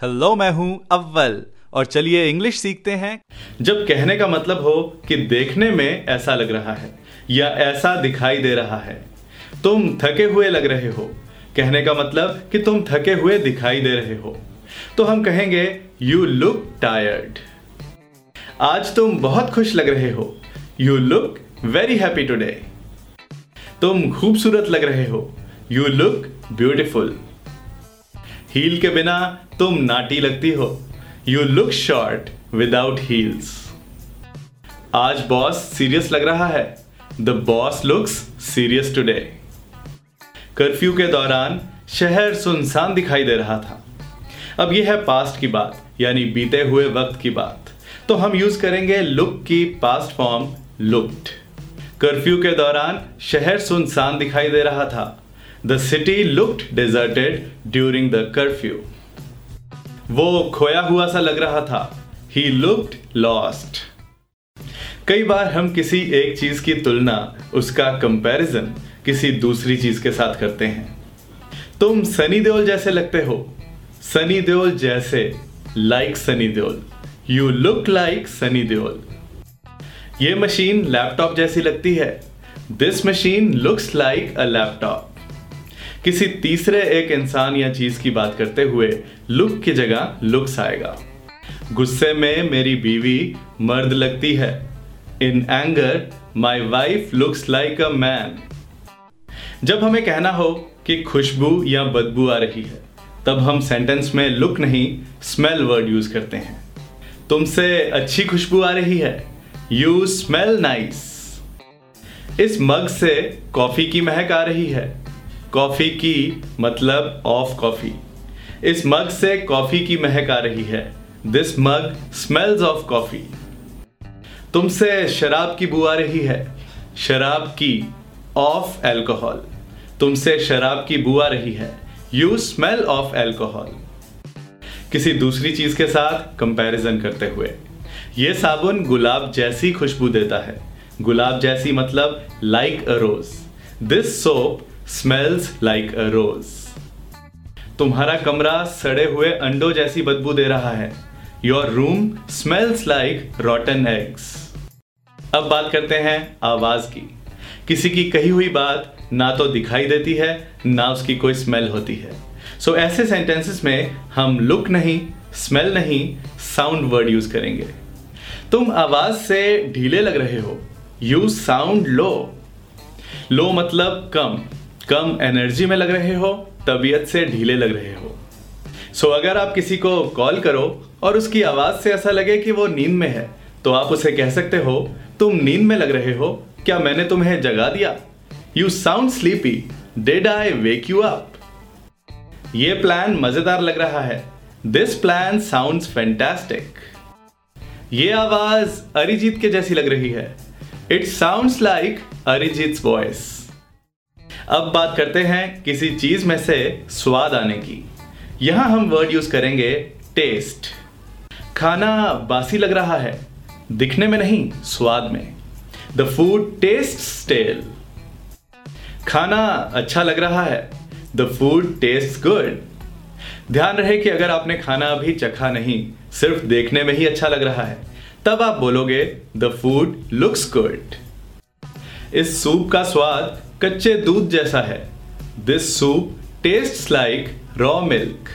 Hello मैं हूँ अव्वल। और चलिए इंग्लिश सीखते हैं। जब कहने का मतलब हो कि देखने में ऐसा लग रहा है या ऐसा दिखाई दे रहा है, तुम थके हुए लग रहे हो। कहने का मतलब कि तुम थके हुए दिखाई दे रहे हो। तो हम कहेंगे यू लुक टायर्ड आज तुम बहुत खुश लग रहे हो। You look very happy today तुम खूबसूरत लग रहे हो। यू लुक ब्यूटिफुल हील के बिना तुम नाटी लगती हो you look short without heels आज बॉस सीरियस लग रहा है the boss looks serious today curfew के दौरान शहर सुनसान दिखाई दे रहा था अब यह है पास्ट की बात यानी बीते हुए वक्त की बात तो हम यूज़ करेंगे लुक की पास्ट फॉर्म लुक्ड कर्फ्यू के दौरान शहर सुनसान दिखाई दे रहा था the city looked deserted during the curfew वो खोया हुआ सा लग रहा था। ही लुक्ड लॉस्ट कई बार हम किसी एक चीज़ की तुलना, उसका कंपैरिजन किसी दूसरी चीज़ के साथ करते हैं। तुम सनी देओल जैसे लगते हो। सनी देओल जैसे like Sunny Deol. You look like Sunny Deol. ये मशीन लैपटॉप जैसी लगती है। This machine looks like a laptop किसी तीसरे एक इंसान या चीज़ की बात करते हुए लुक की जगह लुक्स आएगा। गुस्से में मेरी बीवी मर्द लगती है। In anger my wife looks like a man जब हमें कहना हो कि खुशबू या बदबू आ रही है, तब हम सेंटेंस में लुक नहीं स्मेल वर्ड यूज़ करते हैं। तुमसे अच्छी खुशबू आ रही है। यू स्मेल नाइस इस मग से कॉफ़ी की महक आ रही है। कॉफ़ी की मतलब ऑफ़ कॉफ़ी। इस मग से कॉफ़ी की महक आ रही है। This mug smells of coffee तुमसे शराब की बू आ रही है। शराब की ऑफ़ एल्कोहल तुमसे शराब की बू आ रही है। यू स्मेल ऑफ़ एल्कोहल किसी दूसरी चीज़ के साथ कंपैरिजन करते हुए। यह साबुन गुलाब जैसी खुशबू देता है। गुलाब जैसी मतलब like a rose this soap smells like a rose तुम्हारा कमरा सड़े हुए अंडों जैसी बदबू दे रहा है। Your room smells like rotten eggs अब बात करते हैं आवाज़ की। किसी की कही हुई बात ना तो दिखाई देती है ना उसकी कोई स्मेल होती है। सो so, ऐसे सेंटेंसेस में हम लुक नहीं स्मेल नहीं साउंड वर्ड यूज़ करेंगे। तुम आवाज़ से ढीले लग रहे हो। यू साउंड लो लो मतलब कम। कम एनर्जी में लग रहे हो तबीयत से ढीले लग रहे हो। सो so, अगर आप किसी को कॉल करो और उसकी आवाज़ से ऐसा लगे कि वो नींद में है तो आप उसे कह सकते हो तुम नींद में लग रहे हो क्या मैंने तुम्हें जगा दिया? You sound sleepy dad I wake you up ये प्लान मज़ेदार लग रहा है। दिस प्लान साउंड फैंटास्टिक ये आवाज़ अरिजीत के जैसी लग रही है। It sound like Arijit voice अब बात करते हैं किसी चीज़ में से स्वाद आने की। यहाँ हम वर्ड यूज़ करेंगे टेस्ट खाना बासी लग रहा है, दिखने में नहीं, स्वाद में। द फ़ूड टेस्ट स्टेल खाना अच्छा लग रहा है द फ़ूड टेस्ट गुड ध्यान रहे कि अगर आपने खाना अभी चखा नहीं, सिर्फ़ देखने में ही अच्छा लग रहा है, तब आप बोलोगे द फ़ूड लुक्स गुड इस सूप का स्वाद कच्चे दूध जैसा है। This soup taste like raw milk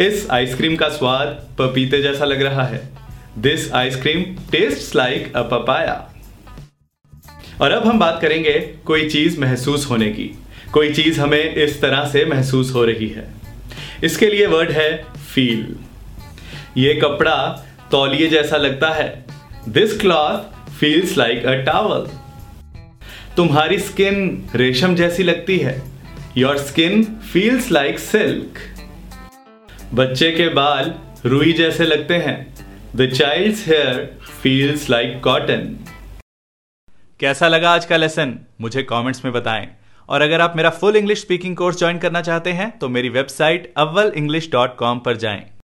इस आइसक्रीम का स्वाद पपीते जैसा लग रहा है। This ice cream taste like a papaya और अब हम बात करेंगे कोई चीज़ महसूस होने की। कोई चीज़ हमें इस तरह से महसूस हो रही है। इसके लिए वर्ड है फील ये कपड़ा तौलिए जैसा लगता है। This cloth feels like a towel तुम्हारी स्किन रेशम जैसी लगती है। Your skin feels like silk बच्चे के बाल रुई जैसे लगते हैं। The child hair feels like cotton कैसा लगा आज का लेसन मुझे कमेंट्स में बताएँ। और अगर आप मेरा full English speaking course join करना चाहते हैं तो मेरी वेबसाइट अव्वल इंग्लिश डॉट कॉम पर जाएँ।